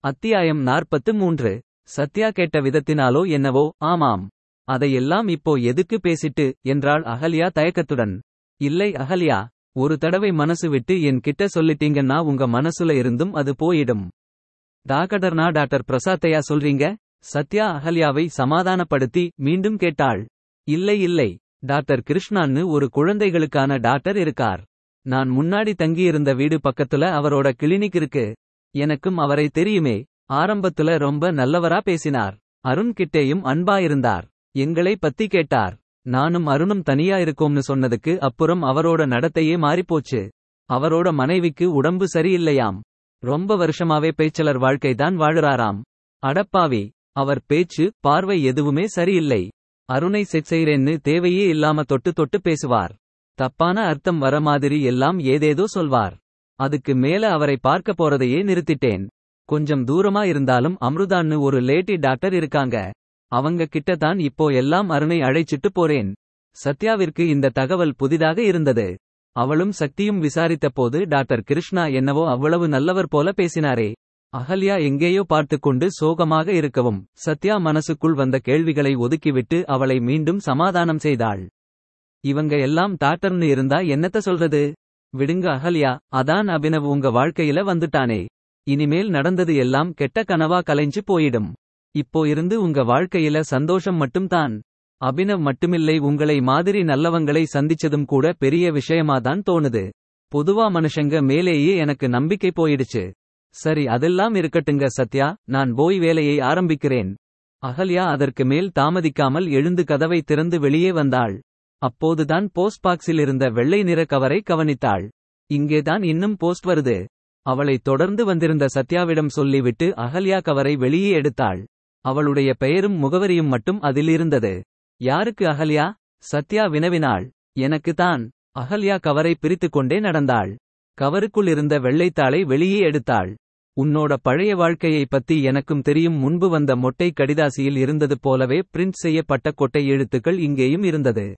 அத்தியாயம் நாற்பத்து மூன்று. சத்யா கேட்ட விதத்தினாலோ என்னவோ ஆமாம். அதையெல்லாம் இப்போ எதுக்கு பேசிட்டு என்றாள் அகல்யா தயக்கத்துடன். இல்லை அகல்யா ஒரு தடவை மனசு விட்டு என் கிட்ட சொல்லிட்டீங்கன்னா உங்க மனசுல இருந்தும் அது போயிடும். டாகடர்னா டாக்டர் பிரசாத்தையா சொல்றீங்க? சத்யா அகல்யாவை சமாதானப்படுத்தி மீண்டும் கேட்டாள். இல்லை இல்லை. டாக்டர் கிருஷ்ணான்னு ஒரு குழந்தைகளுக்கான டாக்டர் இருக்கார். நான் முன்னாடி தங்கியிருந்த வீடு பக்கத்துல அவரோட கிளினிக் இருக்கு. எனக்கும் அவரை தெரியுமே. ஆரம்பத்துல ரொம்ப நல்லவரா பேசினார். அருண் கிட்டேயும் அன்பா இருந்தார் எங்களை பத்தி கேட்டார். நானும் அருணும் தனியா இருக்கோம்னு சொன்னதுக்கு அப்புறம் அவரோட நடத்தையே மாறிப்போச்சு. அவரோட மனைவிக்கு உடம்பு சரியில்லையாம். ரொம்ப வருஷமாவே பேச்சலர் வாழ்க்கைதான் வாழுறாராம். அடப்பாவி அவர் பேச்சு பார்வை எதுவுமே சரியில்லை. அருணை செட் செய்றேன்னு தேவையே இல்லாம தொட்டு தொட்டு பேசுவார். தப்பான அர்த்தம் வர மாதிரி எல்லாம் ஏதேதோ சொல்வார். அதுக்கு மேல அவரை பார்க்க போறதையே நிறுத்திட்டேன். கொஞ்சம் தூரமா இருந்தாலும் அம்ருதான்னு ஒரு லேடி டாக்டர் இருக்காங்க. அவங்க கிட்ட தான் இப்போ எல்லாம் அருணை அழைச்சிட்டு போறேன். சத்யாவிற்கு இந்த தகவல் புதிதாக இருந்தது. அவளும் சக்தியும் விசாரித்த போது டாக்டர் கிருஷ்ணா என்னவோ அவ்வளவு நல்லவர் போல பேசினாரே. அகல்யா எங்கேயோ பார்த்துக்கொண்டு சோகமாக இருக்கவும் சத்யா மனசுக்குள் வந்த கேள்விகளை ஒதுக்கிவிட்டு அவளை மீண்டும் சமாதானம் செய்தாள். இவங்க எல்லாம் டாக்டர்னு இருந்தா என்னத்த சொல்றது? விடுங்க அகல்யா அதான் அபினவ் உங்க வாழ்க்கையில வந்துட்டானே. இனிமேல் நடந்தது எல்லாம் கெட்ட கனவா கலைஞ்சு போயிடும். இப்போ இருந்து உங்க வாழ்க்கையில சந்தோஷம் மட்டும்தான். அபினவ் மட்டுமில்லை உங்களை மாதிரி நல்லவங்களை சந்திச்சதும் கூட பெரிய விஷயமாதான் தோணுது. பொதுவா மனுஷங்க மேலேயே எனக்கு நம்பிக்கை போயிடுச்சு. சரி அதெல்லாம் இருக்கட்டுங்க சத்யா நான் போய் வேலையை ஆரம்பிக்கிறேன். அகல்யா அதற்கு மேல் தாமதிக்காமல் எழுந்து கதவை திறந்து வெளியே வந்தாள். அப்போதுதான் போஸ்ட் பாக்ஸில் இருந்த வெள்ளை நிற கவரை கவனித்தாள். இங்கேதான் இன்னும் போஸ்ட் வருது. அவளை தொடர்ந்து வந்திருந்த சத்யாவிடம் சொல்லிவிட்டு அகல்யா கவரை வெளியே எடுத்தாள். அவளுடைய பெயரும் முகவரியும் மட்டும் அதில் இருந்தது. யாருக்கு அகல்யா? சத்யா வினவினாள். எனக்கு தான். அகல்யா கவரை பிரித்துக்கொண்டே நடந்தாள். கவருக்குள் இருந்த வெள்ளைத்தாளை வெளியே எடுத்தாள். உன்னோட பழைய வாழ்க்கையை பத்தி எனக்கும் தெரியும். முன்பு வந்த மொட்டை கடிதாசியில் இருந்தது போலவே பிரிண்ட் செய்யப்பட்ட கொட்டை எழுத்துக்கள் இங்கேயும் இருந்தது.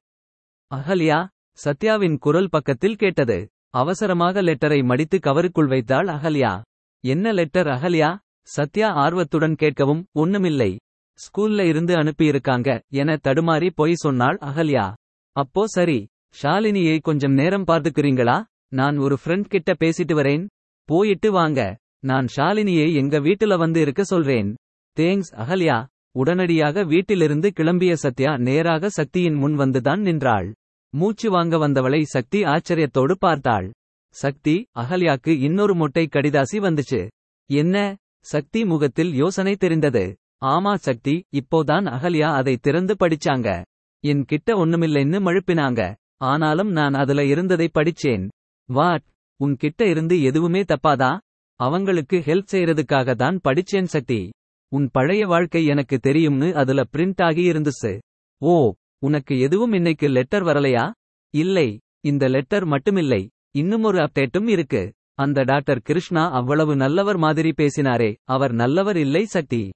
அகல்யா சத்யாவின் குரல் பக்கத்தில் கேட்டது. அவசரமாக லெட்டரை மடித்து கவருக்குள் வைத்தாள் அகல்யா. என்ன லெட்டர் அகல்யா? சத்யா ஆர்வத்துடன் கேட்கவும் ஒண்ணுமில்லை. ஸ்கூல்ல இருந்து அனுப்பியிருக்காங்க என தடுமாறி பொய் சொன்னாள் அகல்யா. அப்போ சரி ஷாலினியை கொஞ்சம் நேரம் பார்த்துக்கிறீங்களா? நான் ஒரு ஃப்ரெண்ட் கிட்ட பேசிட்டு வரேன். போயிட்டு வாங்க. நான் ஷாலினியை எங்க வீட்டுல வந்து இருக்க சொல்றேன். தேங்க்ஸ் அகல்யா. உடனடியாக வீட்டிலிருந்து கிளம்பிய சத்யா நேராக சக்தியின் முன் வந்துதான் நின்றாள். மூச்சு வாங்க வந்தவளை சக்தி ஆச்சரியத்தோடு பார்த்தாள். சக்தி அகல்யாக்கு இன்னொரு மொட்டை கடிதாசி வந்துச்சு. என்ன? சக்தி முகத்தில் யோசனை தெரிந்தது. ஆமா சக்தி இப்போதான் அகல்யா அதை திறந்து படிச்சாங்க. என் கிட்ட ஒண்ணுமில்லைன்னு மழுப்பினாங்க. ஆனாலும் நான் அதுல இருந்ததை படிச்சேன். வாட்? உன் கிட்ட இருந்து எதுவுமே தப்பாதா? அவங்களுக்கு ஹெல்ப் செய்யறதுக்காக தான் படிச்சேன் சக்தி. உன் பழைய வாழ்க்கை எனக்கு தெரியும்னு அதுல பிரிண்ட் ஆகி இருந்துச்சு. ஓ உனக்கு எதுவும் இன்னைக்கு லெட்டர் வரலையா? இல்லை இந்த லெட்டர் மட்டுமில்லை. இன்னுமொரு அப்டேட்டும் இருக்கு. அந்த டாக்டர் கிருஷ்ணா அவ்வளவு நல்லவர் மாதிரி பேசினாரே. அவர் நல்லவர் இல்லை சக்தி.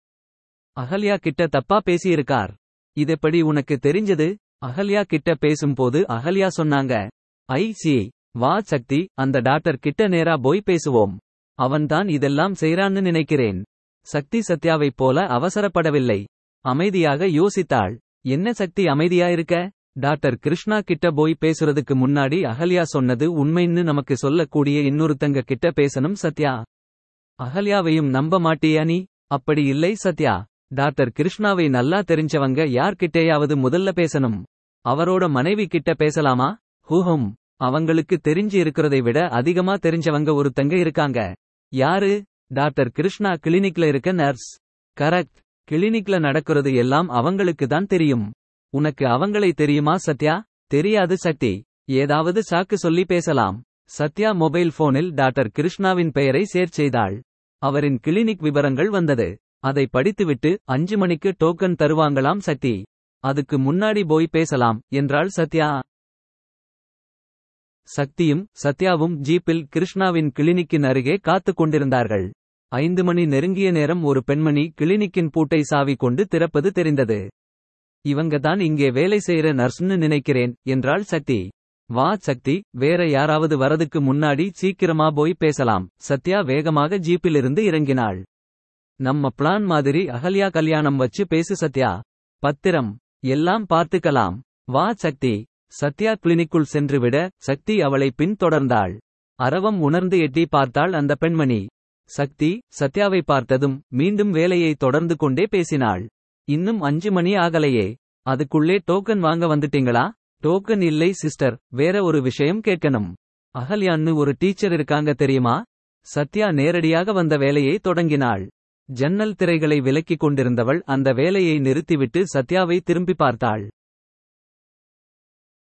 அகல்யா கிட்ட தப்பா பேசியிருக்கார். இதெப்படி உனக்கு தெரிஞ்சது? அகல்யா கிட்ட பேசும்போது அகல்யா சொன்னாங்க ஐ சி வா சக்தி அந்த டாக்டர் கிட்ட நேரா போய் பேசுவோம். அவன்தான் இதெல்லாம் செய்றான்னு நினைக்கிறேன். சக்தி சத்யாவைப் போல அவசரப்படவில்லை. அமைதியாக யோசித்தாள். என்ன சக்தி அமைதியா இருக்க டாக்டர் கிருஷ்ணா கிட்ட போய் பேசுறதுக்கு முன்னாடி அகல்யா சொன்னது உண்மைன்னு நமக்கு சொல்லக்கூடிய இன்னொருத்தங்க கிட்ட பேசணும் சத்யா. அகல்யாவையும் நம்ப மாட்டியா நீ? அப்படி இல்லை சத்யா. டாக்டர் கிருஷ்ணாவை நல்லா தெரிஞ்சவங்க யார்கிட்டேயாவது முதல்ல பேசணும். அவரோட மனைவி கிட்ட பேசலாமா? ஹூஹும். அவங்களுக்கு தெரிஞ்சு இருக்கிறதை விட அதிகமா தெரிஞ்சவங்க ஒருத்தங்க இருக்காங்க. யாரு? டாக்டர் கிருஷ்ணா கிளினிக்ல இருக்க நர்ஸ். கரெக்ட். கிளினிக்ல நடக்கிறது எல்லாம் அவங்களுக்கு தான் தெரியும். உனக்கு அவங்களை தெரியுமா சத்யா? தெரியாது சக்தி. ஏதாவது சாக்கு சொல்லி பேசலாம். சத்யா மொபைல் போனில் டாக்டர் கிருஷ்ணாவின் பெயரை சேர் செய்தாள். அவரின் கிளினிக் விவரங்கள் வந்தது. அதை படித்துவிட்டு அஞ்சு மணிக்கு டோக்கன் தருவாங்களாம் சக்தி. அதுக்கு முன்னாடி போய் பேசலாம் என்றாள் சத்யா. சக்தியும் சத்யாவும் ஜீப்பில் கிருஷ்ணாவின் கிளினிக்கின் அருகே காத்துக் கொண்டிருந்தார்கள். ஐந்து மணி நெருங்கிய நேரம் ஒரு பெண்மணி கிளினிக்கின் பூட்டை சாவி கொண்டு திறப்பது தெரிந்தது. இவங்க தான் இங்கே வேலை செய்யற நர்ஸ்னு நினைக்கிறேன் என்றாள் சக்தி. வா சக்தி வேற யாராவது வரதுக்கு முன்னாடி சீக்கிரமா போய் பேசலாம் சத்யா வேகமாக ஜீப்பிலிருந்து இறங்கினாள். நம்ம பிளான் மாதிரி அகல்யா கல்யாணம் வச்சு பேசு சத்யா. பத்திரம். எல்லாம் பார்த்துக்கலாம். வா சக்தி. சத்யா கிளினிக்குள் சென்றுவிட சக்தி அவளை பின்தொடர்ந்தாள். அரவம் உணர்ந்து எட்டி பார்த்தாள் அந்த பெண்மணி. சக்தி சத்யாவை பார்த்ததும் மீண்டும் வேலையை தொடர்ந்து கொண்டே பேசினாள். இன்னும் அஞ்சு மணி ஆகலையே. அதுக்குள்ளே டோக்கன் வாங்க வந்துட்டீங்களா? டோக்கன் இல்லை சிஸ்டர் வேற ஒரு விஷயம் கேட்கணும். அகல்யான்னு ஒரு டீச்சர் இருக்காங்க தெரியுமா? சத்யா நேரடியாக வந்த வேலையை தொடங்கினாள். ஜன்னல் திரைகளை விலக்கிக் கொண்டிருந்தவள் அந்த வேலையை நிறுத்திவிட்டு சத்யாவை திரும்பி பார்த்தாள்.